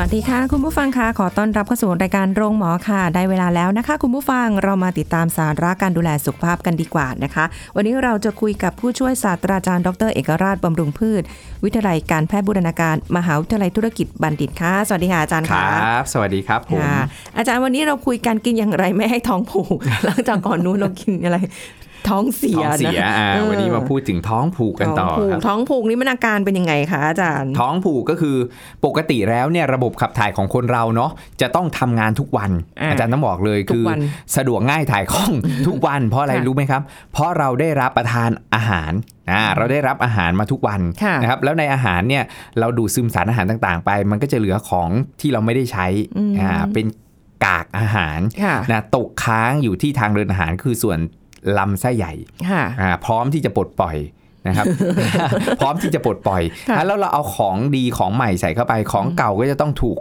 วัสดีค่ะ คุณผู้ฟังค่ะขอต้อนรับเข้าสู่รายการโรงหมอค่ะ ได้เวลาแล้วนะคะ คุณผู้ฟังเรามาติดตามสาระการดูแลสุขภาพกันดีกว่านะคะ วันนี้เราจะคุยกับผู้ช่วยศาสตราจารย์ดร เอกราชบำรุงพืช วิทยาลัยการแพทย์บูรณาการ มหาวิทยาลัยธุรกิจบัณฑิตค่ะ สวัสดีค่ะอาจารย์คค่ะรับ สวัสดีครับผมค่ะอาจารย์วันนี้เราคุยกันกินอย่างไรไม่ให้ท้องผูกหลังจากก่อนนู้นเรากินอะไร ท้องเสียท้องเสียนะอ่าเออวันนี้มาพูดถึงท้องผูกกันต่อท้องผูคกรับท้องผูกนี่มันอาการเป็นยังไงคะอาจารย์ ท้องผูกก็คือปกติแล้วเนี่ยระบบขับถ่ายของคนเราเนาะจะต้องทำงานทุกวันอ่าอาจารย์ต้องบอกเลยทุกคือวันสะดวกง่ายถ่ายคล่องทุกวันเพราะอะไรค่ะรู้ไหมครับ เพราะเราได้รับประทานอาหารอ่าเราได้รับอาหารมาทุกวันค่ะนะครับแล้วในอาหารเนี่ยเราดูดซึมสารอาหารต่างๆ ไป มันก็จะเหลือของที่เราไม่ได้ใช้อืมอ่าเป็นกากอาหารค่ะนะตกค้างอยู่ที่ทางเดินอาหารคือส่วน ลำไส้ใหญ่ค่ะอ่าพร้อมที่จะปลดปล่อยนะครับพร้อมที่จะปลดปล่อยค่ะแล้วเราเอาของดีของใหม่ใส่เข้าไปของเก่าก็จะต้องถูก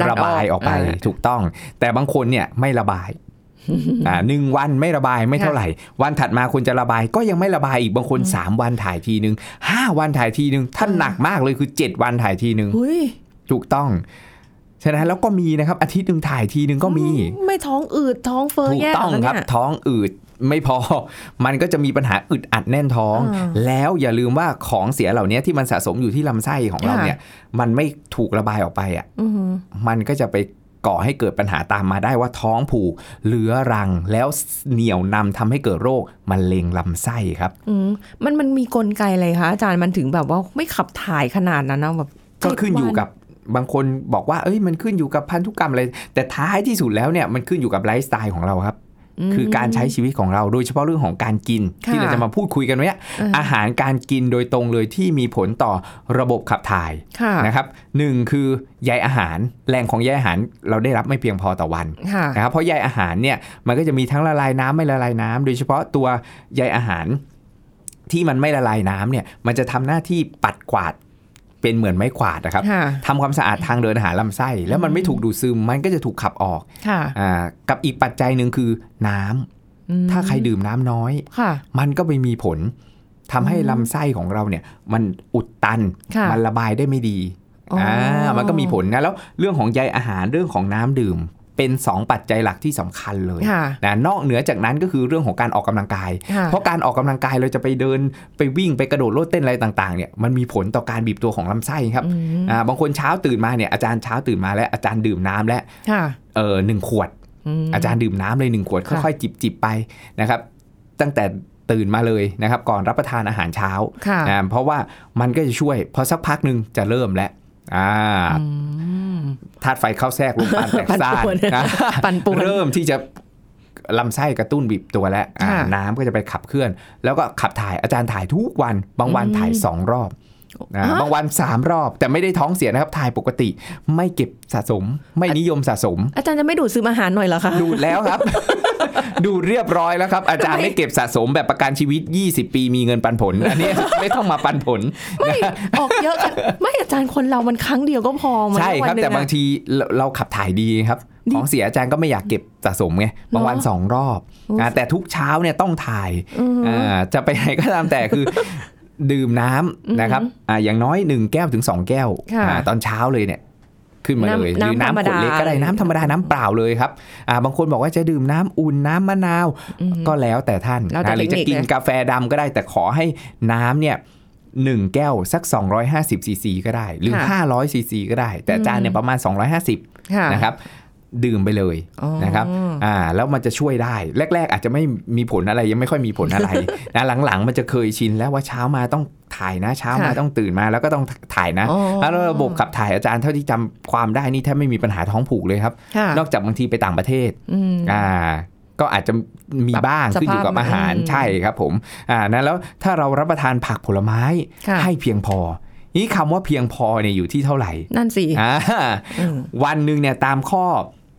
ดันออกระบายออกไปอ่าถูกต้อง แต่บางคนเนี่ยไม่ระบายอ่าหนึ่งวันไม่ระบายไม่เท่าไหร่ วันถัดมาคุณจะระบายก็ยังไม่ระบายอีกบางคน 3 วันถ่ายทีนึง5วันถ่ายทีนึงท่านหนักมากเลยคือ 7 วันถ่ายทีนึงเฮ้ยถูกต้องฉะนั้นแล้วก็มีนะครับอาทิตย์หนึ่งถ่ายทีนึงก็มี ไม่ท้องอืดท้องเฟ้อถูกแย่ต้องแล้วครับเนี่ยท้องอืด ไม่พอ มันก็จะมีปัญหาอึดอัดแน่นท้องอ่าแล้วอย่าลืมว่าของเสียเหล่านี้ที่มันสะสมอยู่ที่ลำไส้ของเราค่ะเนี่ย มันไม่ถูกระบายออกไปอะอือหือมันก็จะไปก่อให้เกิดปัญหาตามมาได้ว่าท้องผูกเรื้อรังแล้วเหนี่ยวนำทำให้เกิดโรคมะเร็งลำไส้ครับอืมมันมันมีกลไกอะไรคะอาจารย์มันถึงแบบว่าไม่ขับถ่ายขนาดนั้นนะแบบก็ขึ้นอยู่เจ็ดวักับบางคนบอกว่าเอ้ยมันขึ้นอยู่กับพันธุกรรมอะไรแต่ท้ายที่สุดแล้วเนี่ยมันขึ้นอยู่กับไลฟ์สไตล์ของเราครับม คือการใช้ชีวิตของเราโดยเฉพาะเรื่องของการกินค่ะที่เราจะมาพูดคุยกันวันเนี้ยอ่าอาหารการกินโดยตรงเลยที่มีผลต่อระบบขับถ่ายค่ะนะครับหนึ่งคือใยอาหารแรงของใยอาหารเราได้รับไม่เพียงพอต่อวันค่ะนะครับเพราะใยอาหารเนี่ยมันก็จะมีทั้งละลายน้ำไม่ละลายน้ำโดยเฉพาะตัวใยอาหารที่มันไม่ละลายน้ำเนี่ยมันจะทำหน้าที่ปัดกวาด เป็นเหมือนไม้ขวาดนะครับค่ะทำความสะอาดทางเดินอาหารลำไส้ แล้วมันไม่ถูกดูดซึมมันก็จะถูกขับออกค่ะอ่ากับอีกปัจจัยหนึ่งคือน้ำอืมถ้าใครดื่มน้ำน้อยค่ะมันก็ไปมีผลทำให้ลำไส้ของเราเนี่ย มันอุดตันค่ะมันระบายได้ไม่ดีอ๋ออ่อ่ามันก็มีผลนะแล้วเรื่องของใยอาหารเรื่องของน้ำดื่ม เป็น 2 ปัจจัยหลักที่สำคัญเลยค่ะนะนอกเหนือจากนั้นก็คือเรื่องของการออกกำลังกายค่ะเพราะการออกกำลังกายเราจะไปเดินไปวิ่งไปกระโดดโลดเต้นอะไรต่างๆเนี่ยมันมีผลต่อการบีบตัวของลำไส้ครับอืมอ่าบางคนเช้าตื่นมาเนี่ยอาจารย์เช้าตื่นมาแล้วอาจารย์ดื่มน้ำแล้วค่ะเออหนึ่งขวดมอาจารย์ดื่มน้ำเลยหนึ่งขวดค่ะค่อยๆจิบจิบๆไปนะครับ ตั้งแต่ตื่นมาเลยนะครับ ก่อนรับประทานอาหารเช้าค่ะอ่าเพราะว่ามันก็จะช่วยพอสักพักหนึ่งจะเริ่มแล้ว อ่าอืมธาตุไฟเข้าแทรกลงปานแตกปั่นซ่านป่วนนะปั่นป่วนเริ่มที่จะลำไส้กระตุ้นบีบตัวแล้วอ่าค่ะน้ำก็จะไปขับเคลื่อน แล้วก็ขับถ่ายอาจารย์ถ่ายทุกวัน บางวันอืมถ่ายสองรอบ นะฮะบางวันสามรอบ แต่ไม่ได้ท้องเสียนะครับ ถ่ายปกติไม่เก็บสะสม ไม่นิยมสะสม อาจารย์จะไม่ดูดซึมอาหารหน่อยเหรอคะดูดแล้วครับ ดูดเรียบร้อยแล้วครับ อาจารย์ทำไมไม่เก็บสะสมแบบประกันชีวิต 20 ปีมีเงินปันผล อันนี้ไม่ต้องมาปันผลไม่ออกเยอะกันไม่อาจารย์คนเรามันครั้งเดียวก็พอมันใช่ครับวันหนึ่แต่บางอะทีเราเราขับถ่ายดีครับดีของเสียอาจารย์ก็ไม่อยากเก็บสะสมไงบางวันสองรอบโอ้อ่าแต่ทุกเช้าเนี่ยต้องถ่ายอือหืออ่าจะไปไหนก็ตามแต่คือ ดื่มน้ำนะครับอ่าอย่างน้อย 1 แก้วถึง 2 แก้วค่ะอ่าตอนเช้าเลยเนี่ยขึ้นมาเลยน้ำหรือน้ำธรรมน้ำขวดเล็กก็ได้ดาน้ำธรรมดาน้ำเปล่าเลยครับอ่าบางคนบอกว่าจะดื่มน้ำอุ่นน้ำมะนาวอืมก็แล้วแต่ท่านแล้วแต่นะหรือจะเทคนิคกินเลยกาแฟดำก็ได้ แต่ขอให้น้ำเนี่ยหนึ่งแก้วสัก 250ซีซีก็ได้ หรือ 500ซีซีก็ได้ แต่อาจารย์เนี่ยประมาณ 250ค่ะนะครับ ดื่มไปเลยอ๋อนะครับอ่าแล้วมันจะช่วยได้ แรก ๆ อาจจะไม่มีผลอะไรยังไม่ค่อยมีผลอะไรนะหลังๆ มันจะเคยชินแล้วว่าเช้ามาต้องถ่ายนะเช้ามาค่ะต้องตื่นมาแล้วก็ต้องถ่ายนะอ๋อแล้วระบบขับถ่ายอาจารย์เท่าที่จำความได้นี่แทบไม่มีปัญหาท้องผูกเลยครับค่ะนอกจากบางทีไปต่างประเทศอืมอ่าก็อาจจะมีปรับบ้างสภาพขึ้นอยู่กับอาหารอืมใช่ครับผมอ่านะแล้วถ้าเรารับประทานผักผลไม้ค่ะให้เพียงพอนี่คำว่าเพียงพอเนี่ยอยู่ที่เท่าไหร่ นั่นสิอ่าอืมวันหนึ่งเนี่ยตามข้อ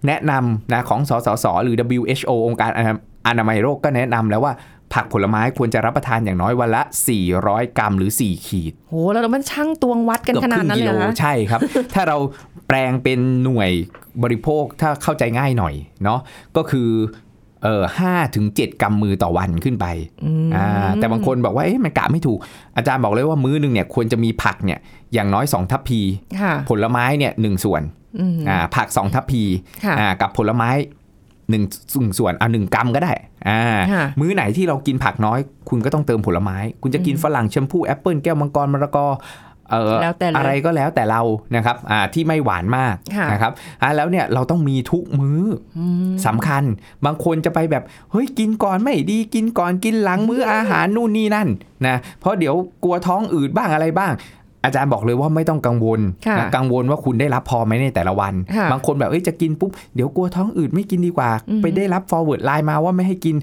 แนะนำนะของสสสหรือ WHO องค์การอนาอนามัยโรคก็แนะนำแล้วว่าผักผลไม้ควรจะรับประทานอย่างน้อยวันละ 400 กรัมหรือ 4 ขีดโหแล้วมันช่างตวงวัดกันขนาดนั้นเลยเหรอคะใช่ครับ ถ้าเราแปลงเป็นหน่วยบริโภคถ้าเข้าใจง่ายหน่อยเนาะก็คือเออห้าถึงเจ็ดกำมือต่อวันขึ้นไปมอ่าแต่บางคนบอกว่าเอ๊ะมันกะไม่ถูก อาจารย์บอกเลยว่ามื้อหนึงเนี่ยควรจะมีผักเนี่ยอย่างน้อย2ทัพพีค่ะผลไม้เนี่ยหนึ่งส่วน อืมอ่าผัก2ทัพพีค่ะอ่ากับผลไม้หนึ่งส่วนอ่าหนึ่งกรัมก็ได้อ่าค่ะมื้อไหนที่เรากินผักน้อย คุณก็ต้องเติมผลไม้ คุณจะกินฝรั่งแชมพูแอปเปิลแก้วมังกรมะละกอเอ่อแล้วแต่เลยอะไรก็แล้วแต่เรานะครับอ่าที่ไม่หวานมากค่ะนะครับอ่าแล้วเนี่ยเราต้องมีทุกมื้ออมสำคัญ บางคนจะไปแบบเฮ้ยกินก่อนไม่ดีกินก่อนกินหลังมื้ออาหารนู่นนี่นั่นนะเพราะเดี๋ยวกลัวท้องอืดบ้างอะไรบ้าง อาจารย์บอกเลยว่าไม่ต้องกังวลค่ะนะกังวลว่าคุณได้รับพอไหมในแต่ละวันค่ะบางคนแบบเอ้ยจะกินปุ๊บเดี๋ยวกลัวท้องอืดไม่กินดีกว่าอืมไปได้รับ forward ไลน์มาว่าไม่ให้กิน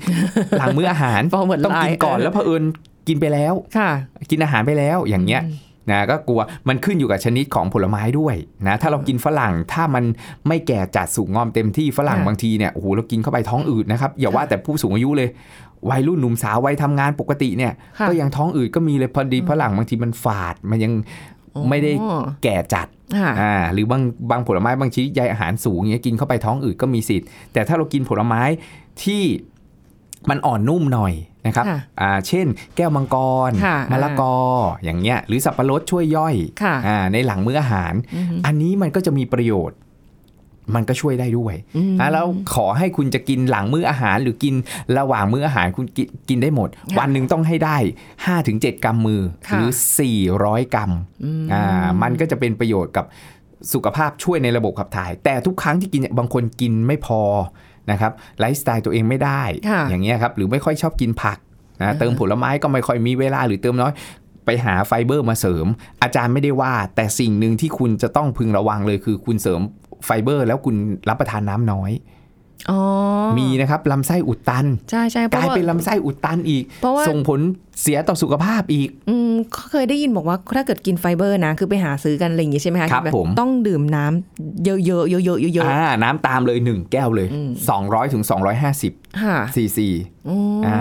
หลังมื้ออาหาร forward ต้องกิน line ก่อนเออแล้วเผอิญกินไปแล้วค่ะกินอาหารไปแล้วอย่างเงี้ยอืมนะก็กลัวมันขึ้นอยู่กับชนิดของผลไม้ด้วยนะถ้าเรากินฝรั่งถ้ามันไม่แก่จัดสุกงอมเต็มที่ฝรั่งค่ะบางทีเนี่ยโอ้โหเรากินเข้าไปท้องอืดนะครับอย่าว่าแต่ผู้สูงอายุเลย วัยรุ่นหนุ่มสาววัยทำงานปกติเนี่ยค่ะก็ยังท้องอืดก็มีเลยพอดีฝรั่งบางทีมันฝาดมันยังไม่ได้อ๋อแก่จัดค่ะอ่าหรือบางบางผลไม้บางชนิดใยอาหารสูงอย่างเงี้ยกินเข้าไปท้องอืดก็มีสิทธิ์ แต่ถ้าเรากินผลไม้ที่มันอ่อนนุ่มหน่อยนะครับค่ะอ่าเช่น แก้วมังกรค่ะมะละกออย่างเงี้ยหรือสับปะรดช่วยย่อยค่ะอ่าในหลังมื้ออาหารอืมอันนี้มันก็จะมีประโยชน์ มันก็ช่วยได้ด้วยอืมอะแล้วขอให้คุณจะกินหลังมื้ออาหาร หรือกินระหว่างมื้ออาหารคุณกินกินได้หมดค่ะวันหนึ่งต้องให้ได้ 5-7 กรัมมือค่ะหรือ 400 กรัมอืมอ่ามันก็จะเป็นประโยชน์กับสุขภาพช่วยในระบบขับถ่าย แต่ทุกครั้งที่กินเนี่ยบางคนกินไม่พอนะครับไลฟ์สไตล์ตัวเองไม่ได้ค่ะอย่างเงี้ยครับหรือไม่ค่อยชอบกินผักนะเติมผลไม้ก็ไม่ค่อยมีเวลาหรือเติมน้อยไปหาไฟเบอร์มาเสริม อาจารย์ไม่ได้ว่า แต่สิ่งหนึ่งที่คุณจะต้องพึงระวังเลยคือคุณเสริม ไฟเบอร์ แล้วคุณรับประทานน้ำน้อยอ๋อมีนะครับลำไส้อุดตันใช่ใช่เพกราะลายว่าเป็นลำไส้อุดตันอีกเพราะว่าส่งผลเสียต่อสุขภาพอีก อืมเคยได้ยินบอกว่าถ้าเกิดกินไฟเบอร์นะ คือไปหาซื้อกันอะไรอย่างงี้ใช่ไหมคะครับแบบผมต้องดื่มน้ำเยอะๆเยอะๆเยอะๆเยอะอ่าน้ำตามเลย 1 แก้วเลยอืม200ถึง250ๆค่ะซีซีอ๋อออ่า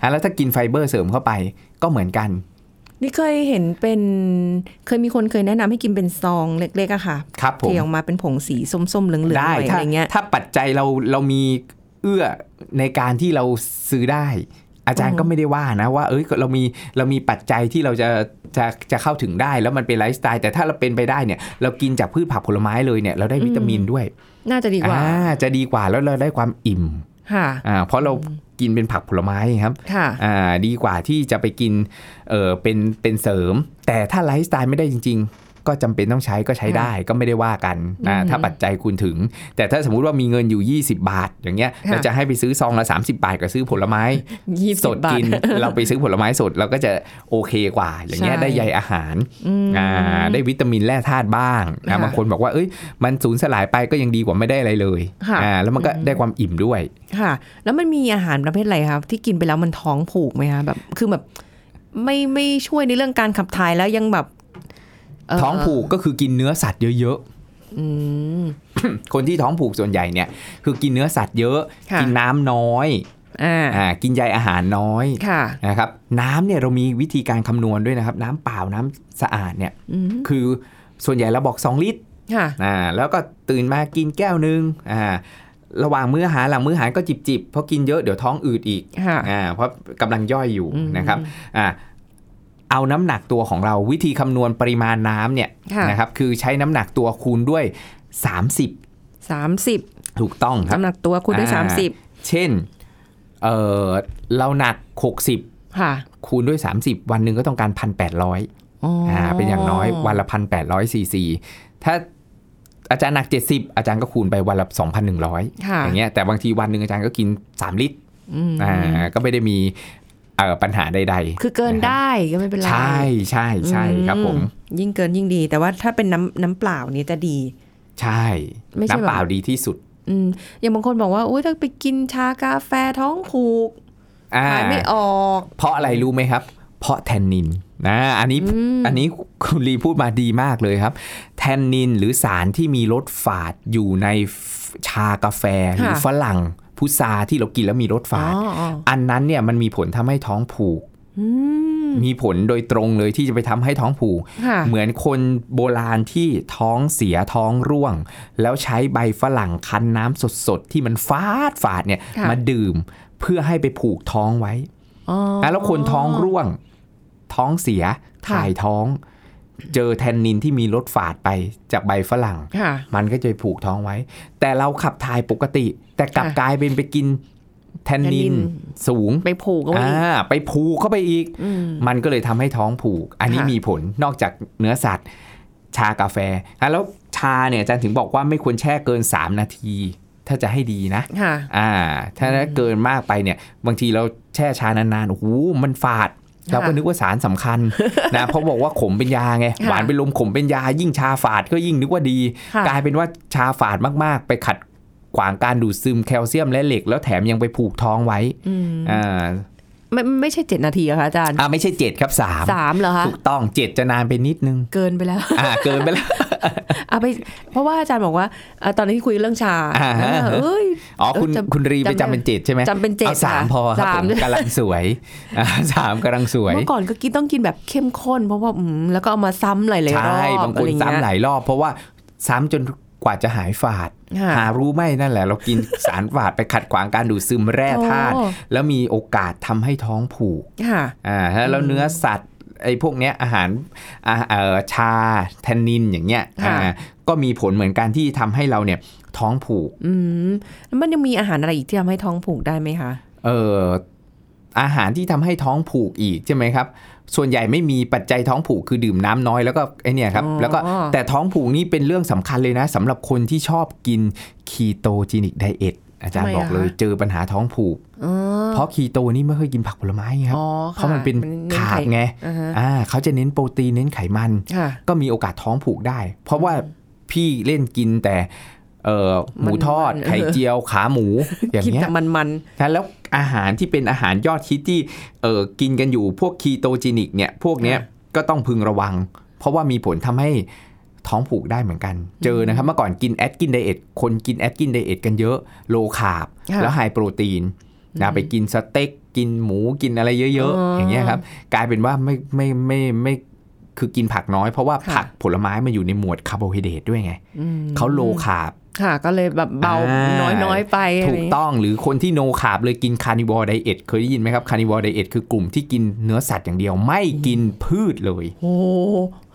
อ่าแล้วถ้ากินไฟเบอร์เสริมเข้าไปก็เหมือนกัน นี่เคยเห็นเป็นเคยมีคนเคยแนะนำให้กินเป็นซองเล็กๆอะค่ะครับผมเทออกมาเป็นผงสีส้มๆเหลืองๆหได้น่อยถ้าอะไรเงี้ยถ้าปัจจัยเราเรามีเอื้อในการที่เราซื้อได้ อาจารย์อืมก็ไม่ได้ว่านะว่า เอ้ยเรามีเรามีปัจจัยที่เราจะจะจะเข้าถึงได้แล้วมันเป็นไลฟ์สไตล์แต่ถ้าเราเป็นไปได้เนี่ย เรากินจากพืชผักผลไม้เลยเนี่ย เราได้วิตามินด้วย น่าจะดีกว่าอ่าจะดีกว่าแล้วเราได้ความอิ่มค่ะอ่าเพราะเรา กินเป็นผักผลไม้ครับค่ะอ่าดีกว่าที่จะไปกินเออเป็นเป็นเสริม แต่ถ้าไลฟ์สไตล์ไม่ได้จริงๆ ก็จำเป็นต้องใช้ก็ใช้ได้ก็ไม่ได้ว่ากันนะอืมถ้าปัจจัยคุณถึง แต่ถ้าสมมุติว่ามีเงินอยู่ 20 บาท อย่างเงี้ยค่ะเราจะให้ไปซื้อซองละ30 บาทกับซื้อผลไม้ยี่สสิบดบาทกินเราไปซื้อผลไม้สดเราก็จะโอเคกว่า อย่างเงี้ยใช่ได้ใยอาหารอืมอ่าได้วิตามินแร่ธาตุบ้างนะค่ะบางคนบอกว่าเอ้ยมันสูญสลายไปก็ยังดีกว่าไม่ได้อะไรเลยค่ะอ่าแล้วมันก็ได้ความอิ่มด้วยค่ะ แล้วมันมีอาหารประเภทอะไรคะที่กินไปแล้วมันท้องผูกไหมคะแบบคือแบบไม่ไม่ช่วยในเรื่องการขับถ่ายแล้วยังแบบเท้องผูกก็คือกินเนื้อสัตว์เยอะอืมๆคนที่ท้องผูกส่วนใหญ่เนี่ย คือกินเนื้อสัตว์เยอะค่ะกินน้ำน้อยอ่าอ่ากินใยอาหารน้อยค่ะนะครับ น้ำเนี่ยเรามีวิธีการคำนวณด้วยนะครับ น้ำเปล่าน้ำสะอาดเนี่ยอืมคือส่วนใหญ่เราบอก 2 ลิตรค่ะอ่าแล้วก็ตื่นมากินแก้วหนึงอ่าระหว่างมื้ออาหารหลังมื้ออาหารก็จิบจิบๆเพราะกินเยอะเดี๋ยวท้องอืดอีกค่ะอ่าเพราะกำลังย่อยอยู่อืมนะครับอ่า เอาน้ำหนักตัวของเราวิธีคำนวณปริมาณน้ำเนี่ยค่ะนะครับคือใช้น้ำหนักตัวคูณด้วย 30สามสิบถูกต้องครับน้ำหนักตัวคุณได้อ่าสามสิบเช่นเออเราหนัก 60ค่ะคูณด้วย 30 วันหนึ่งก็ต้องการ 1,800อ๋อออ่าเป็นอย่างน้อยวันละ 1,800ซีซีถ้าอาจารย์หนัก 70 อาจารย์ก็คูณไปวันละ 2,100ค่ะอย่างเงี้ยแต่บางทีวันหนึ่งอาจารย์ก็กิน 3 ลิตรอืมอ่าก็ไม่ได้มีเอ่อ ปัญหาใดๆ คือเกินได้ก็ไม่เป็นไร ใช่ใช่ใช่ครับผมอืยิ่งเกินยิ่งดี แต่ว่าถ้าเป็นน้ำน้ำเปล่านี่จะดี ใช่ไม่ใช่น้ำเปล่าแบบดีที่สุด อืมอย่างบางคนบอกว่าอุ้ยถ้าไปกินชากาแฟท้องผูกอ่าถ่ายไม่ออก เพราะอะไรรู้ไหมครับ เพราะแทนนินนะอันนี้อืมอันนี้คุณลีพูดมาดีมากเลยครับ แทนนินหรือสารที่มีรสฝาดอยู่ในชากาแฟหรือฝรั่ง พุทราที่เรากินแล้วมีรสอ๋อฝาดอ๋ออันนั้นเนี่ยมันมีผลทำให้ท้องผูกอืมมีผลโดยตรงเลยที่จะไปทำให้ท้องผูกค่ะเหมือนคนโบราณที่ท้องเสียท้องร่วง แล้วใช้ใบฝรั่งคั้นน้ำสดๆ ที่มันฟาดฝาดเนี่ยค่ะมาดื่มเพื่อให้ไปผูกท้องไว้อ๋ออะแล้วคนท้องร่วง ท้องเสียค่ะถ่ายท้อง เจอแทนนินที่มีรสฝาดไปจากใบฝรั่งค่ะมันก็จะไปผูกท้องไว้ แต่เราขับถ่ายปกติ แต่กลับค่ะกลายเป็นไปกินแทนนิแทนนินนสูงไปผูกเอาไว้อ่าไปผูกเข้าไปอีกอืมมันก็เลยทำให้ท้องผูก อันนี้ค่ะมีผลนอกจากเนื้อสัตว์ ชากาแฟอะแล้วชาเนี่ยอาจารย์ถึงบอกว่าไม่ควรแช่เกิน 3 นาที ถ้าจะให้ดีนะค่ะอ่า ถ้าเกินมากไปเนี่ย บางทีเราแช่ชานานๆโอ้โหมันฝาดเราก็นึกว่าสารสำคัญนะเพราะบอกว่าขมเป็นยาไงค่ะหวานเป็นลมขมเป็นยา ยิ่งชาฝาดก็ยิ่งนึกว่าดีค่ะกลายเป็นว่าชาฝาดมากๆ ไปขัด ขวางการดูดซึมแคลเซียมและเหล็ก แล้วแถมยังไปผูกท้องไว้อืมอ่าไม่ไม่ใช่เจ็ดนาทีเหรอคะอาจารย์อ่าไม่ใช่เจ็ดครับสามสามเหรอคะถูกต้องเจ็ดจะนานไปนิดนึง เกินไปแล้ว อ่าเกินไปแล้วเอาไปเพราะว่าอาจารย์บอกว่าอะตอนนี้คุยเรื่องชาอ่าฮะเอ้ยอ๋อคุณเออจำคุณรีไปจำจำเป็นเจ็ดใช่ไหมจำเป็นเจ็ดอาสามค่ะพอครับสามผมกำลังสวยอ่าสามกำลังสวย เมื่อก่อนก็กินต้องกินแบบเข้มข้น เพราะว่าอืมแล้วก็เอามาซ้ำหลายๆรอบใช่บางคนอะไรเงี้ยซ้ำหลายรอบเพราะว่าซ้ำจน กว่าจะหายฝาดค่ะหารู้ไหมนั่นแหละ เรากินสารฝาดไปขัดขวางการดูดซึมแร่ธาตุโอ้แล้วมีโอกาสทำให้ท้องผูกค่ะอ่าแล้วเนื้อสัตว์ไอ้พวกเนี้ยอาหารอ่าเอ่อชาแทนนินอย่างเงี้ยค่ะอ่าก็มีผลเหมือนกันที่ทำให้เราเนี่ยท้องผูก อืมแล้วมันยังมีอาหารอะไรอีกที่ทำให้ท้องผูกได้ไหมคะ เอ่ออาหารที่ทำให้ท้องผูกอีกใช่ไหมครับ ส่วนใหญ่ไม่มีปัจจัยท้องผูกคือดื่มน้ำน้อยแล้วก็ไอเนี่ยครับอ๋อแล้วก็แต่ท้องผูกนี่เป็นเรื่องสำคัญเลยนะสำหรับคนที่ชอบกิน ketogenic diet อาจารย์ทำไมบอกอะเลยเจอปัญหาท้องผูกอ๋อเพราะคีโตนี่ไม่ค่อยกินผักผลไม้ไงครับอ๋อเพราะมันเป็นค่ขาดเน้นไงอ่าฮะอ่าเขาจะเน้นโปรตีนเน้นไขมันค่ะก็มีโอกาสท้องผูกได้ เพราะว่าพี่เล่นกินแต่ เอ่อหมูทอดมันๆไข่เจียวขาหมูอย่างกินเงี้ยแต่มันมันนะแล้วอาหารที่เป็นอาหารยอดฮิตที่เออกินกันอยู่พวก ketogenic เนี่ยพวกเนี้ยก็ต้องพึงระวัง เพราะว่ามีผลทำให้ท้องผูกได้เหมือนกัน เจอนะครับเมื่อก่อนกิน Atkins diet คนกิน Atkins diet กันเยอะlow carb ค่ะแล้ว high protein นะไปกินสเต็กกินหมูกินอะไรเยอะอ๋อๆออย่างเงี้ยครับ กลายเป็นว่าไม่ไม่ไม่ไม่คือกินผักน้อยเพราะว่าค่ะผักผลไม้มันอยู่ในหมวดคาร์โบไฮเดรตด้วยไงอืมเขา low carb ค่ะก็เลยแบบเบาอ่าน้อยน้อยๆไปะไรถูกต้องหรือคนที่ no carb เลยกิน carnivore diet เคยได้ยินไหมครับ carnivore diet คือกลุ่มที่กินเนื้อสัตว์อย่างเดียวไม่กินพืชเลย โอ้โห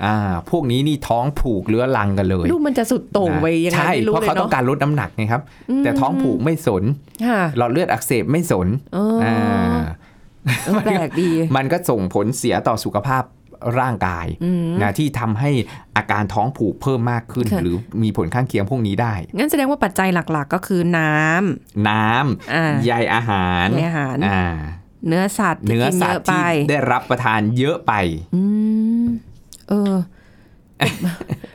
อ่า พวกนี้นี่ท้องผูกเรื้อรังกันเลย ลูกมันจะสุดโต่งไปยังไงใช่ไม่รู้เพราะเลยเขาต้อเนาะงการลดน้ำหนักไงครับ แต่ท้องผูกไม่สนค่ะหลอดเลือดอักเสบไม่สนเอออ่าเออแปลกดีมันก็ส่งผลเสียต่อสุขภาพ ร่างกายอืมนะที่ทำให้อาการท้องผูกเพิ่มมากขึ้นค่ะหรือมีผลข้างเคียงพวกนี้ได้ งั้นแสดงว่าปัจจัยหลักๆ ก็คือน้ำน้อ่าำใยอาหารใยอาหารอ่าเนื้อสัตว์ที่เนื้อกินสัเยตอะว์ไปที่ได้รับประทานเยอะไปอืมเออ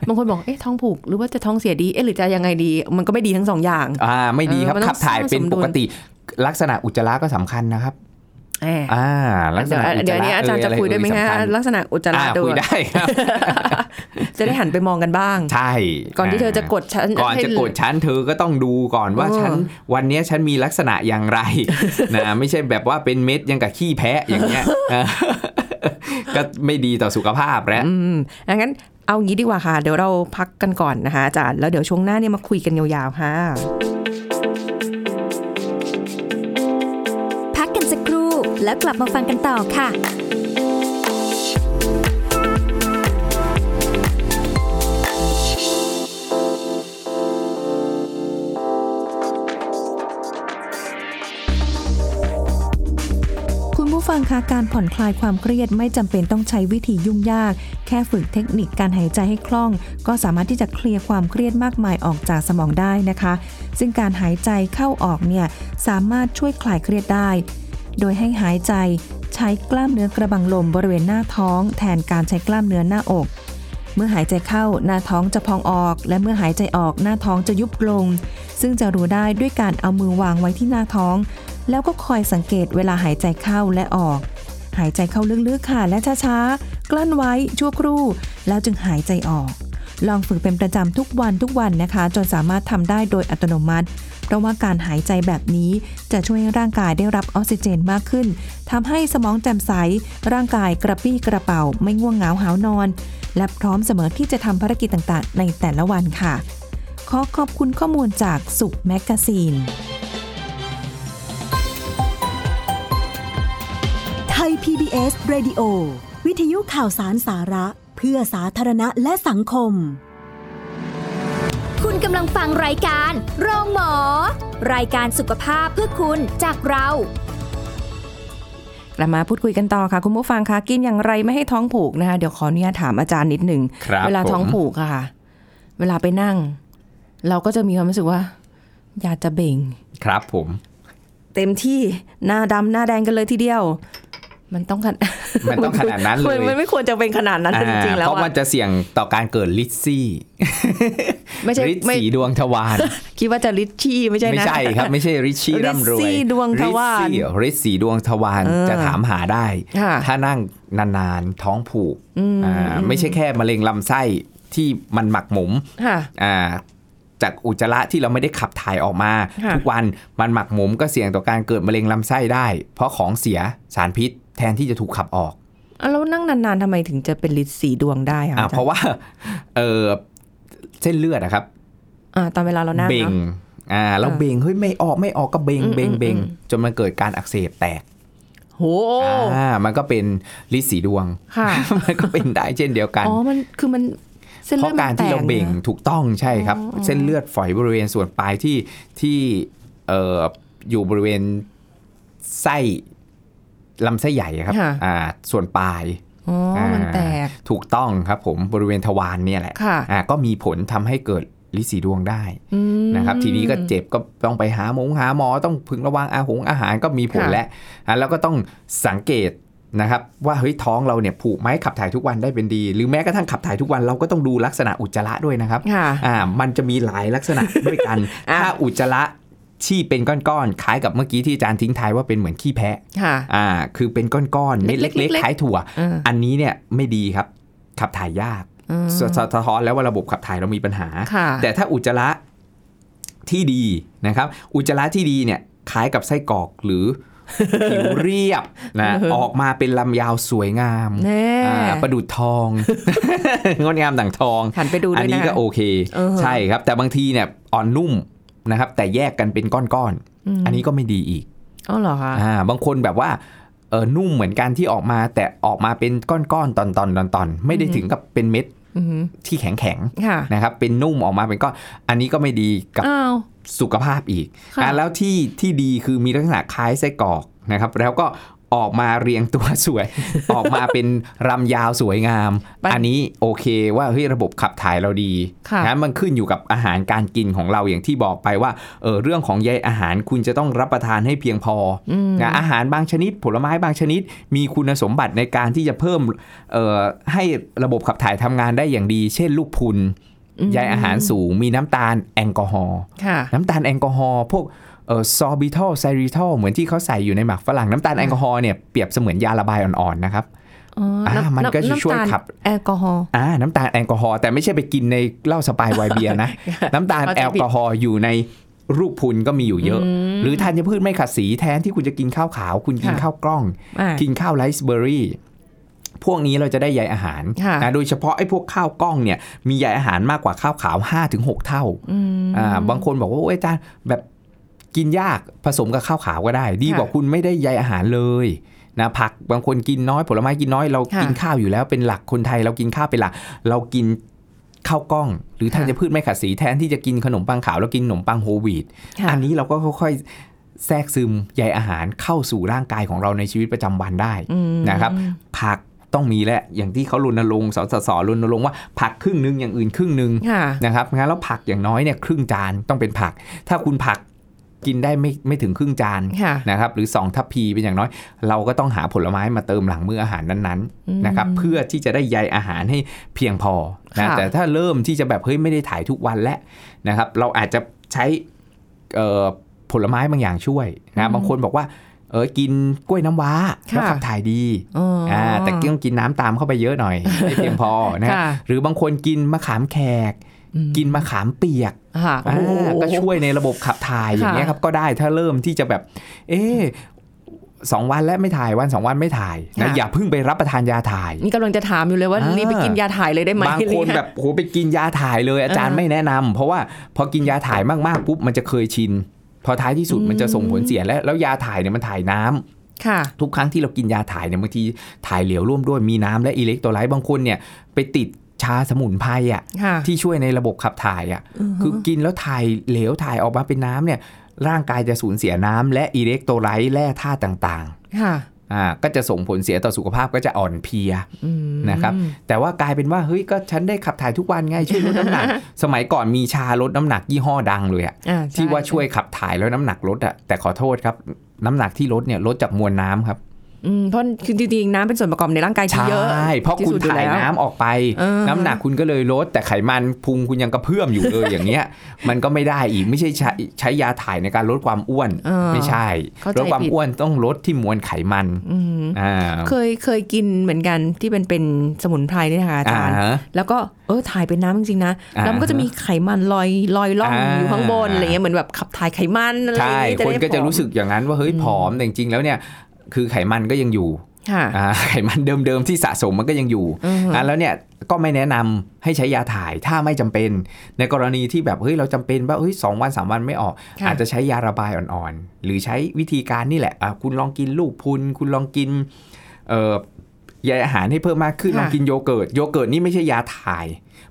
บางคนบอก เอ๊ะ ท้องผูก หรือว่าจะท้องเสียดี เอ๊ะ หรือจะยังไงดี มันก็ไม่ดีทั้งสองอย่าง อ่า ไม่ดีครับเออมันต้องขับถ่ายเป็นสร้างสมดุปลกติ ลักษณะอุจจาระก็สำคัญนะครับแหม อ่าลักษเดี๋ยวณะอุจเดี๋จายวอันระนี้อาจารย์จะเคุยด้วยไหมเอ่ฮะสำคัญลักษณะอุจจาระอ่าด้คุวยยได้ครับ จะได้หันไปมองกันบ้าง ใช่ ก่อนที่เธอจะกดฉันก่อนให้จะกดชั้นเธอก็ต้องดูก่อนว่าเออฉันวันนี้ฉันมีลักษณะอย่างไรนะไม่ใช่แบบว่าเป็นเม็ดยังกับขี้แพะอย่างเงี้ยเออก็ไม่ดีต่อสุขภาพแล้วอืมงั้นเอางี้ดีกว่าค่ะ เดี๋ยวเราพักกันก่อนนะคะอาจารย์ แล้วเดี๋ยวช่วงหน้าเนี่ยมาคุยกันยาวๆค่ะ แล้วกลับมาฟังกันต่อค่ะคุณผู้ฟังคะการผ่อนคลายความเครียดไม่จำเป็นต้องใช้วิธียุ่งยาก แค่ฝึกเทคนิคการหายใจให้คล่อง ก็สามารถที่จะเคลียร์ความเครียดมากมายออกจากสมองได้นะคะ ซึ่งการหายใจเข้าออกเนี่ยสามารถช่วยคลายเครียดได้ โดยให้หายใจใช้กล้ามเนื้อกระบังลมบริเวณหน้าท้อง แทนการใช้กล้ามเนื้อหน้าอก เมื่อหายใจเข้าหน้าท้องจะพองออก และเมื่อหายใจออกหน้าท้องจะยุบลง ซึ่งจะรู้ได้ด้วยการเอามือวางไว้ที่หน้าท้อง แล้วก็คอยสังเกตเวลาหายใจเข้าและออก หายใจเข้าลึกๆค่ะและช้าๆกลั้นไว้ชั่วครู่ แล้วจึงหายใจออก ลองฝึกเป็นประจำทุกวันทุกวันนะคะ จนสามารถทำได้โดยอัตโนมัติ เพราะว่าการหายใจแบบนี้จะช่วยให้ร่างกายได้รับออกซิเจนมากขึ้นทำให้สมองแจ่มใส ร่างกายกระปรี้กระเป๋า ไม่ง่วงเหงาหาวนอน และพร้อมเสมอที่จะทำภารกิจต่างๆ ในแต่ละวันค่ะ ขอขอบคุณข้อมูลจากสุขแมกกาซีนไทย PBS Radio วิทยุข่าวสารสาระ พื่อสาธารณะและสังคม คุณกำลังฟังรายการ โรงหมอ รายการสุขภาพเพื่อคุณจากเรากลับมาพูดคุยกันต่อค่ะ คุณผู้ฟังคะกินอย่างไรไม่ให้ท้องผูกนะคะเดี๋ยวขออนุญาตถามอาจารย์นิดหนึ่งครับเวลาท้องผมผูกอะค่ะ เวลาไปนั่ง เราก็จะมีความรู้สึกว่า อยากจะเบ่ง ครับผม เต็มที่หน้าดำหน้าแดงกันเลยทีเดียว มันต้องขนาดมันต้องขนาดนั้นเลยมันไม่ควรจะเป็นขนาดนั้นจริงๆแล้วเพราะอะมันจะเสี่ยงต่อการเกิดลิซซี่ไม่ใช่ริดไม่สีดวงทวารคิดว่าจะลิชชี่ไม่ใช่ไม่นะใช่ครับไม่ใช่ริชชี่ร่ำรวยริชซี่ดวงทวารริชซี่ริชสีดวงทวารเออจะถามหาได้ค่ะถ้านั่งนานๆท้องผูกอ่าไม่ใช่แค่มะเร็งลำไส้ที่มันหมักหมมค่ะอ่าจากอุจจาระที่เราไม่ได้ขับถ่ายออกมาค่ะทุกวันมันหมักหมมก็เสี่ยงต่อการเกิดมะเร็งลำไส้ได้ เพราะของเสียสารพิษ แทนที่จะถูกขับออกอะแล้วนั่งนานๆทำไมถึงจะเป็นลิชสีดวงได้อะอ่าอจย์เพราะว่าเออเส้นเลือดนะครับอ่าตอนเวลาเรานั่งเบ่งเนาะอ่าเราอ่าเบ่งเฮ้ยไม่ออกไม่ออกก็เบ่งอืมเบ่งอืมเบ่งอืมจนมันเกิดการอักเสบแตกโหอ่ามันก็เป็นลิสีดวงค่ะมันก็เป็นได้เช่นเดียวกันอ๋อมันคือมันเส้นเพเลือราะดการมันแตที่เรากเบ่งนี่ยถูกต้องใช่ครับอ๋อเส้นเลือดฝอยบริเวณส่วนปลายที่ที่เอ่ออยู่บริเวณไส้ ลำไส้ใหญ่ครับค่ะอ่าส่วนปลายอ๋อมันแตกถูกต้องครับผมบริเวณทวารเนี่ยแหละค่ะอ่าก็มีผลทำให้เกิดลิสีดวงได้อืมนะครับ ทีนี้ก็เจ็บก็ต้องไปหาหมงหาหมอต้องพึงระวังอาหงอาหารก็มีผลค่ะแล้วอะแล้วก็ต้องสังเกตนะครับ ว่าเฮ้ยท้องเราเนี่ยผูกไหมขับถ่ายทุกวันได้เป็นดี หรือแม้กระทั่งขับถ่ายทุกวันเราก็ต้องดูลักษณะอุจจาระด้วยนะครับค่ะอ่ามันจะมีหลายลักษณะด้วยกันอะถ้าอุจจาระ ที่เป็นก้อนๆคล้ายกับเมื่อกี้ที่อาจารย์ทิ้งท้ายว่าเป็นเหมือนขี้แพะค่ะอ่า คือเป็นก้อนๆเม็ดเล็กๆเล็กเล็กๆๆคล้ายถั่วอ่าอันนี้เนี่ยไม่ดีครับ ขับถ่ายยากอืมสะสะท้อนแล้วว่าระบบขับถ่ายเรามีปัญหาค่ะแต่ถ้าอุจจาระที่ดีนะครับ อุจจาระที่ดีเนี่ยคล้ายกับไส้กรอกหรือผิวเรียบนะออกมาเป็นลำยาวสวยงามแน่อ่าประดุดทอง งดงามดั่งทองหันไปดูอัด้วยนี้นะก็โอเคเออใช่ครับ แต่บางทีเนี่ยอ่อนนุ่ม นะครับ แต่แยกกันเป็นก้อนๆอันนี้ก็ไม่ดีอีกอ๋อเหรอคะอ่าบางคนแบบว่าเออนุ่มเหมือนกันที่ออกมา แต่ออกมาเป็นก้อนๆตอนๆตอนๆไม่ได้ถึงกับเป็นเม็ดอือหือที่แข็งๆค่ะนะครับ เป็นนุ่มออกมาเป็นก้อนอันนี้ก็ไม่ดีกับอ้าวสุขภาพอีกค่ะอะแล้วที่ที่ดีคือมีลักษณะคล้ายไส้กรอกนะครับ แล้วก็ ออกมาเรียงตัวสวย ออกมาเป็นรำยาวสวยงาม อันนี้โอเคว่าเฮ้ยระบบขับถ่ายเราดีค่ะนะมันขึ้นอยู่กับอาหารการกินของเราอย่างที่บอกไปว่าเออเรื่องของใยอาหารคุณจะต้องรับประทานให้เพียงพออนะอาหารบางชนิด ผลไม้บางชนิด มีคุณสมบัติในการที่จะเพิ่มเอ่อให้ระบบขับถ่ายทำงานได้อย่างดี เช่นลูกพรุนใยอาหารสูงมีน้ำตาลแอลกอฮอล์ค่ะน้ำตาลแอลกอฮอล์พวก เอ่อ sorbitol xylitol เหมือนที่เขาใส่อยู่ในหมากฝรั่งน้ำตาลแอลกอฮอล์เนี่ยเปรียบเสมือนยาระบายอ่อนๆนะครับอ๋ออ่าน้ำมันก็จะช่วยน้ำตาลขับแอลกอฮอล์อ่าน้ำตาลแอลกอฮอล์แต่ไม่ใช่ไปกินในเหล้าสปายไวน์เบียร์นะ น้ำตาลเข้าใจแอลกอฮอล์อยู่ในรูปพรุนก็มีอยู่เยอะ หรือธัญพืชไม่ขัดสีแทนที่คุณจะกินข้าวขาว คุณกินค่ะข้าวกล้องอ่ากินข้าวไรซ์เบอร์รี่พวกนี้เราจะได้ใยอาหารค่ะนะโดยเฉพาะไอ้พวกข้าวกล้องเนี่ยมีใยอาหารมากกว่าข้าวขาว5-6 เท่าอืมอ่าบางคนบอกว่าโอ้ยอาจารย์แบบ กินยากผสมกับข้าวขาวก็ได้ ดีค่ะกว่าคุณไม่ได้ใยอาหารเลยนะผักบางคนกินน้อยผลไม้กินน้อยเราค่ะกินข้าวอยู่แล้วเป็นหลักคนไทย เรากินข้าวเป็นหลัก เรากินข้าวกล้อง หรือธัญพืชไม่ขัดสีแทนที่จะกินขนมปังขาวเรากินขนมปังโฮลวีตค่ะอันนี้เราก็ค่อยๆแทรกซึมใยอาหารเข้าสู่ร่างกายของเราในชีวิตประจำวันได้อืมนะครับ ผักต้องมีแหละ อย่างที่เขารณรงค์สสสรณรงค์ว่าผักครึ่งหนึงอย่างอื่นครึ่งหนึงค่ะนะครับงั้นแล้วผักอย่างน้อยเนี่ยครึ่งจานต้องเป็นผัก ถ้าคุณผัก กินได้ไม่ไม่ถึงครึ่งจานค่ะนะครับหรือ 2 ทัพพีเป็นอย่างน้อย เราก็ต้องหาผลไม้มาเติมหลังมื้ออาหารนั้นๆนะครับเพื่อที่จะได้ใยอาหารให้เพียงพอนะค่ะแต่ถ้าเริ่มที่จะแบบเฮ้ยไม่ได้ถ่ายทุกวันแล้วนะครับ เราอาจจะใช้เอ่อผลไม้บางอย่างช่วยนะบางคนบอกว่าเออกินกล้วยน้ำว้าค่ะแล้วขับถ่ายดีอ๋ออ่อ่าแต่ต้องกินน้ำตามเข้าไปเยอะหน่อยไม่เพียงพอนะค่ะหรือบางคนกินมะขามแขกอืม กินมะขามเปียกค่ะอ่าโอ้โหก็ช่วยในระบบขับถ่ายอย่างเงี้ยครับก็ได้ถ้าเริ่มที่จะแบบ เอ๊ะสองวันแล้วไม่ถ่ายวันสองวันไม่ถ่ายนะค่ะอย่าเพิ่งไปรับประทานยาถ่าย นี่กำลังจะถามอยู่เลยว่าอ่ารีบไปกินยาถ่ายเลยได้ไหมบางคนแบบโหไปกินยาถ่ายเลยอาจารย์อ่าไม่แนะนำเพราะว่าพอกินยาถ่ายมากๆปุ๊บมันจะเคยชิน พอท้ายที่สุดอืมมันจะส่งผลเสียและแล้วยาถ่ายเนี่ยมันถ่ายน้ำค่ะทุกครั้งที่เรากินยาถ่ายเนี่ยบางทีถ่ายเหลวร่วมด้วยมีน้ำและอิเล็กโทรไลต์บางคนเนี่ยไปติด ชาสมุนไพรอะค่ะที่ช่วยในระบบขับถ่ายอะคือกินแล้วถ่ายเหลวถ่ายออกมาเป็นน้ำเนี่ย ร่างกายจะสูญเสียน้ำและอิเล็กโทรไลต์แร่ธาตุต่างค่ะๆอ่าก็จะส่งผลเสียต่อสุขภาพก็จะอ่อนเพลียอืมนะครับแต่ว่ากลายเป็นว่าเฮ้ยก็ฉันได้ขับถ่ายทุกวันไงช่วยลดน้ำหนัก สมัยก่อนมีชาลดน้ำหนักยี่ห้อดังเลยอะอ่าที่ว่าใช่วยขับถ่ายแล้วน้ำหนักลดอะแต่ขอโทษครับน้ำหนักที่ลดเนี่ยลดจากมวลน้ำครับอืม เพราะคือจริงๆน้ำเป็นส่วนประกอบในร่างกายที่ใช่เยอะเพราะที่คุณสุดถ่ายแล้วน้ำออกไปเออน้ำหนักคุณก็เลยลดแต่ไขมันพุงคุณยังกระเพื่อมอยู่เลยอย่างเงี้ย มันก็ไม่ได้อีกไม่ใช่ใช้ใช้ยาถ่ายในการลดความอ้วนเออไม่ใช่เข้าใจลดความผิดอ้วนต้องลดที่มวลไขมันอืมอ่าเคยเคยกินเหมือนกันที่เป็นเป็นสมุนไพรนี่นะคะอาจารย์อ่าฮะแล้วก็เออถ่ายเป็นน้ำจริงๆนะอ่าแล้วมันก็จะมีไขมันลอยลอยล่องอ่าอยู่ข้างบนอะไรเงี้ยเหมือนแบบขับถ่ายไขมันอะไรอย่างใช่งี้คนได้ก็จะผอมรู้สึกอย่างนั้นว่าเฮ้ยผอมแต่จริงๆแล้วเนี่ย คือไขมันก็ยังอยู่ค่ะอ่าไขมันเดิมๆที่สะสมมันก็ยังอยู่อือฮึอ่าแล้วเนี่ยก็ไม่แนะนำให้ใช้ยาถ่ายถ้าไม่จำเป็น ในกรณีที่แบบเฮ้ยเราจำเป็นว่าเฮ้ยสองวันสามวันไม่ออกค่ะอาจจะใช้ยาระบายอ่อนๆ หรือใช้วิธีการนี่แหละอะคุณลองกินลูกพรุน คุณลองกินเอ่อใยอาหารให้เพิ่มมากขึ้นลองกินโยเกิร์ตโยเกิร์ตนี่ไม่ใช่ยาถ่าย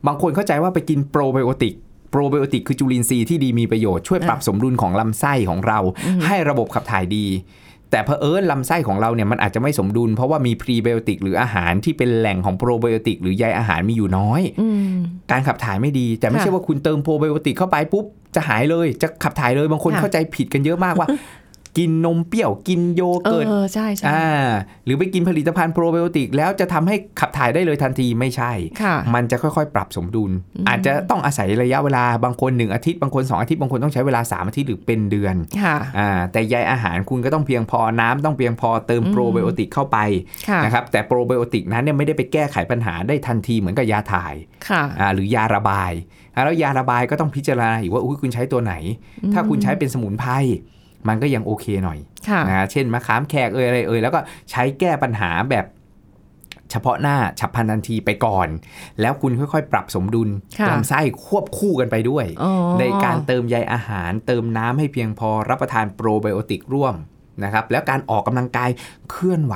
บางคนเข้าใจว่าไปกินโปรไบโอติกโปรไบโอติกคือจุลินทรีย์ที่ดีมีประโยชน์ช่วยปรับสมดุลของลำไส้ของเรา ให้ระบบขับถ่ายดี แต่เผอิญลำไส้ของเราเนี่ยมันอาจจะไม่สมดุล เพราะว่ามีพรีไบโอติกหรืออาหารที่เป็นแหล่งของโปรไบโอติกหรือใยอาหารมีอยู่น้อยอืมการขับถ่ายไม่ดี แต่ไม่ค่ะใช่ว่าคุณเติมโปรไบโอติกเข้าไปปุ๊บจะหายเลยจะขับถ่ายเลยบางคนค่ะเข้าใจผิดกันเยอะมากว่า กินนมเปรี้ยวกินโยเอเกิร์ตอใช่ใช่อ่าหรือไปกินผลิตภัณฑ์โปรไบโอติก แล้วจะทำให้ขับถ่ายได้เลยทันทีไม่ใช่ค่ะมันจะค่อยๆ ปรับสมดุล อาจจะต้องอาศัยระยะเวลาบางคน 1 อาทิตย์บางคน 2 อาทิตย์บางคนต้องใช้เวลา 3 อาทิตย์หรือเป็นเดือนค่ะอ่าแต่ใยอาหารคุณก็ต้องเพียงพอน้ำต้องเพียงพอเติมอืมโปรไบโอติกเข้าไปค่ะนะครับแต่โปรไบโอติกนั้นเนี่ยไม่ได้ไปแก้ไขปัญหาได้ทันทีเหมือนกับยาถ่ายค่ะอ่าหรือยาระบายอ่าแล้วยาระบายก็ต้องพิจารณาอีกว่าอุ้ยคุณใช้ตัวไหน ถ้าคุณใช้เป็นสมุนไพร มันก็ยังโอเคหน่อยค่ะนะเช่นมะขามแขกเอ่ยอะไรเอ่ยแล้วก็ใช้แก้ปัญหาแบบเฉพาะหน้าฉับพลันทันทีไปก่อน แล้วคุณค่อยๆ ปรับสมดุลค่ะลำไส้ควบคู่กันไปด้วยอ๋อในการเติมใยอาหาร เติมน้ำให้เพียงพอรับประทานโปรไบโอติกร่วมนะครับแล้วการออกกำลังกายเคลื่อนไหว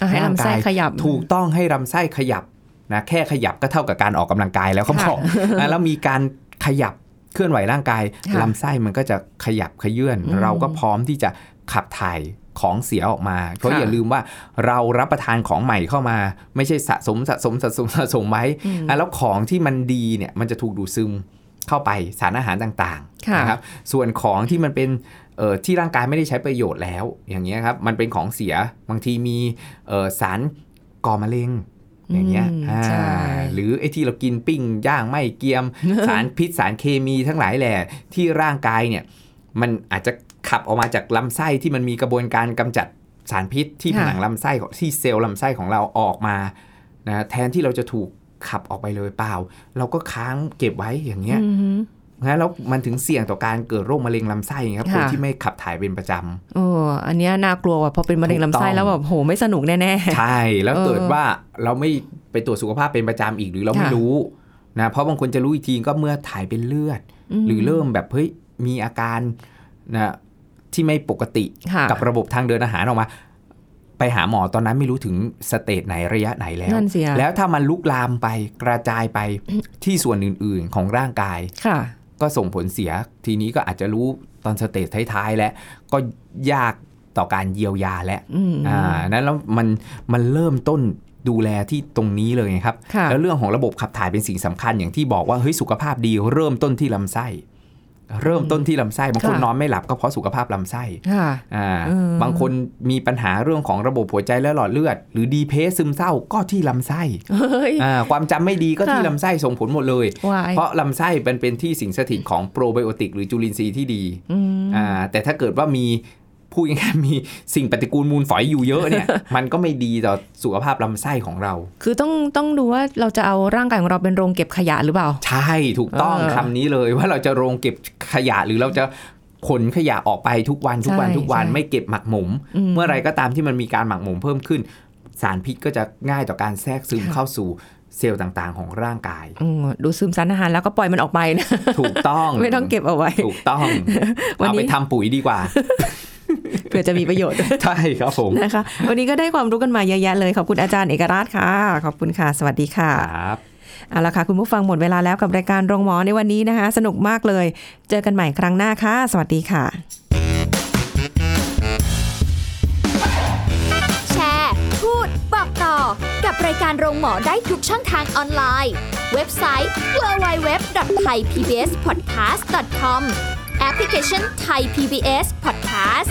อะให้ลำไส้ขยับ ถูกต้องให้ลำไส้ขยับนะแค่ขยับก็เท่ากับการออกกำลังกายแล้วเขาค่ะบอกนะแล้วมีการขยับ เคลื่อนไหวร่างกายค่ะลำไส้มันก็จะขยับขยื่นอืมเราก็พร้อมที่จะขับถ่ายของเสียออกมาเพราะค่ะอย่าลืมว่าเรารับประทานของใหม่เข้ามา ไม่ใช่สะสมสะสมสะสมสะสมไว้อะแล้วของที่มันดีเนี่ยมันจะถูกดูดซึมเข้าไปสารอาหารต่างค่ะๆนะครับส่วนของที่มันเป็นเอ่อที่ร่างกายไม่ได้ใช้ประโยชน์แล้ว อย่างเงี้ยครับมันเป็นของเสียบางทีมีเอ่อสารก่อมะเร็ง อย่างเงี้ยอืมอ่าใช่หรือไอ้ที่เรากินปิ้งย่างไม่เกรียม สารพิษสารเคมีทั้งหลายแหละที่ร่างกายเนี่ยมันอาจจะขับออกมาจากลำไส้ที่มันมีกระบวนการกำจัดสารพิษที่ผค่ะนังลำไส้ของที่เซลล์ลำไส้ของเราออกมานะแทนที่เราจะถูกขับออกไปเลยเปล่า เราก็ค้างเก็บไว้อย่างเงี้ยอือหือ งั้นแล้วมันถึงเสี่ยงต่อการเกิดโรคมะเร็งลำไส้ครับคนค่ะที่ไม่ขับถ่ายเป็นประจำโอ้อันเนี้ยน่ากลัวว่ะพอเป็นมะเร็งลำไส้ถูกต้องแล้วแบบโหไม่สนุกแน่ใช่แล้วเออเกิดว่าเราไม่ไปตรวจสุขภาพเป็นประจำอีกหรือเราไม่ค่ะรู้นะเพราะบางคนจะรู้อีกทีก็เมื่อถ่ายเป็นเลือดมหรือเริ่มแบบเฮ้ยมีอาการนะที่ไม่ปกติค่ะกับระบบทางเดินอาหารออกมา ไปหาหมอตอนนั้นไม่รู้ถึง stage ไหนระยะไหนแล้วนั่นสิอะแล้วถ้ามันลุกลามไปกระจายไปที่ส่วนอื่น ๆ ของร่างกายค่ะ ก็ส่งผลเสีย ทีนี้ก็อาจจะรู้ตอน stage ท้ายๆ แล้วก็ยากต่อการเยียวยาแล้วอืมอ่านั้นแล้วมันมันเริ่มต้นดูแลที่ตรงนี้เลยไงครับค่ะแล้วเรื่องของระบบขับถ่ายเป็นสิ่งสำคัญอย่างที่บอกว่าเฮ้ยสุขภาพดีเริ่มต้นที่ลำไส้ เริ่มต้นที่ลำไส้บางคนค่ะนอนไม่หลับก็เพราะสุขภาพลำไส้ค่ะอ่าอืมบางคนมีปัญหาเรื่องของระบบหัวใจและหลอดเลือด หรือดีเพสซึมเศร้าก็ที่ลำไส้เฮ้ยอ่าความจำไม่ดีก็ที่ค่ะลำไส้ส่งผลหมดเลยวายเพราะลำไส้เป็นเป็นที่สิงสถิตของโปรไบโอติกหรือจุลินทรีย์ที่ดีอืมอ่าแต่ถ้าเกิดว่ามี พพูดง่ายๆมีสิ่งปฏิกูลมูลฝอยอยู่เยอะเนี่ย มันก็ไม่ดีต่อสุขภาพลำไส้ของเรา คือต้องต้องดูว่าเราจะเอาร่างกายของเราเป็นโรงเก็บขยะหรือเปล่า ใช่ถูกต้องเออคำนี้เลยว่าเราจะโรงเก็บขยะหรือเราจะขนขยะออกไปทุกวันทุกวันใช่ทุกวันใช่ไม่เก็บหมักหมมอืมเมื่อไรก็ตามที่มันมีการหมักหมมเพิ่มขึ้น สารพิษก็จะง่ายต่อการแทรกซึมค่ะเข้าสู่เซลล์ต่างๆ ของร่างกายอืมดูซึมซันอาหารแล้วก็ปล่อยมันออกไปนะ ถูกต้อง ไม่ต้องเก็บเอาไว้ ถูกต้องวันนี้เอาไปทำปุ๋ยดีกว่า เพื่อจะมีประโยชน์ ใช่ครับผมนะคะ วันนี้ก็ได้ความรู้กันมาเยอะแยะเลย ขอบคุณอาจารย์เอกราชค่ะ ขอบคุณค่ะ สวัสดีค่ะครับเอาละค่ะ คุณผู้ฟังหมดเวลาแล้วกับรายการโรงหมอในวันนี้นะคะ สนุกมากเลย เจอกันใหม่ครั้งหน้าค่ะ สวัสดีค่ะ แชร์ พูด บอกต่อ กับรายการโรงหมอได้ทุกช่องทางออนไลน์ เว็บไซต์ www.thaipbspodcast.com แอปพลิเคชัน Thai PBS Podcast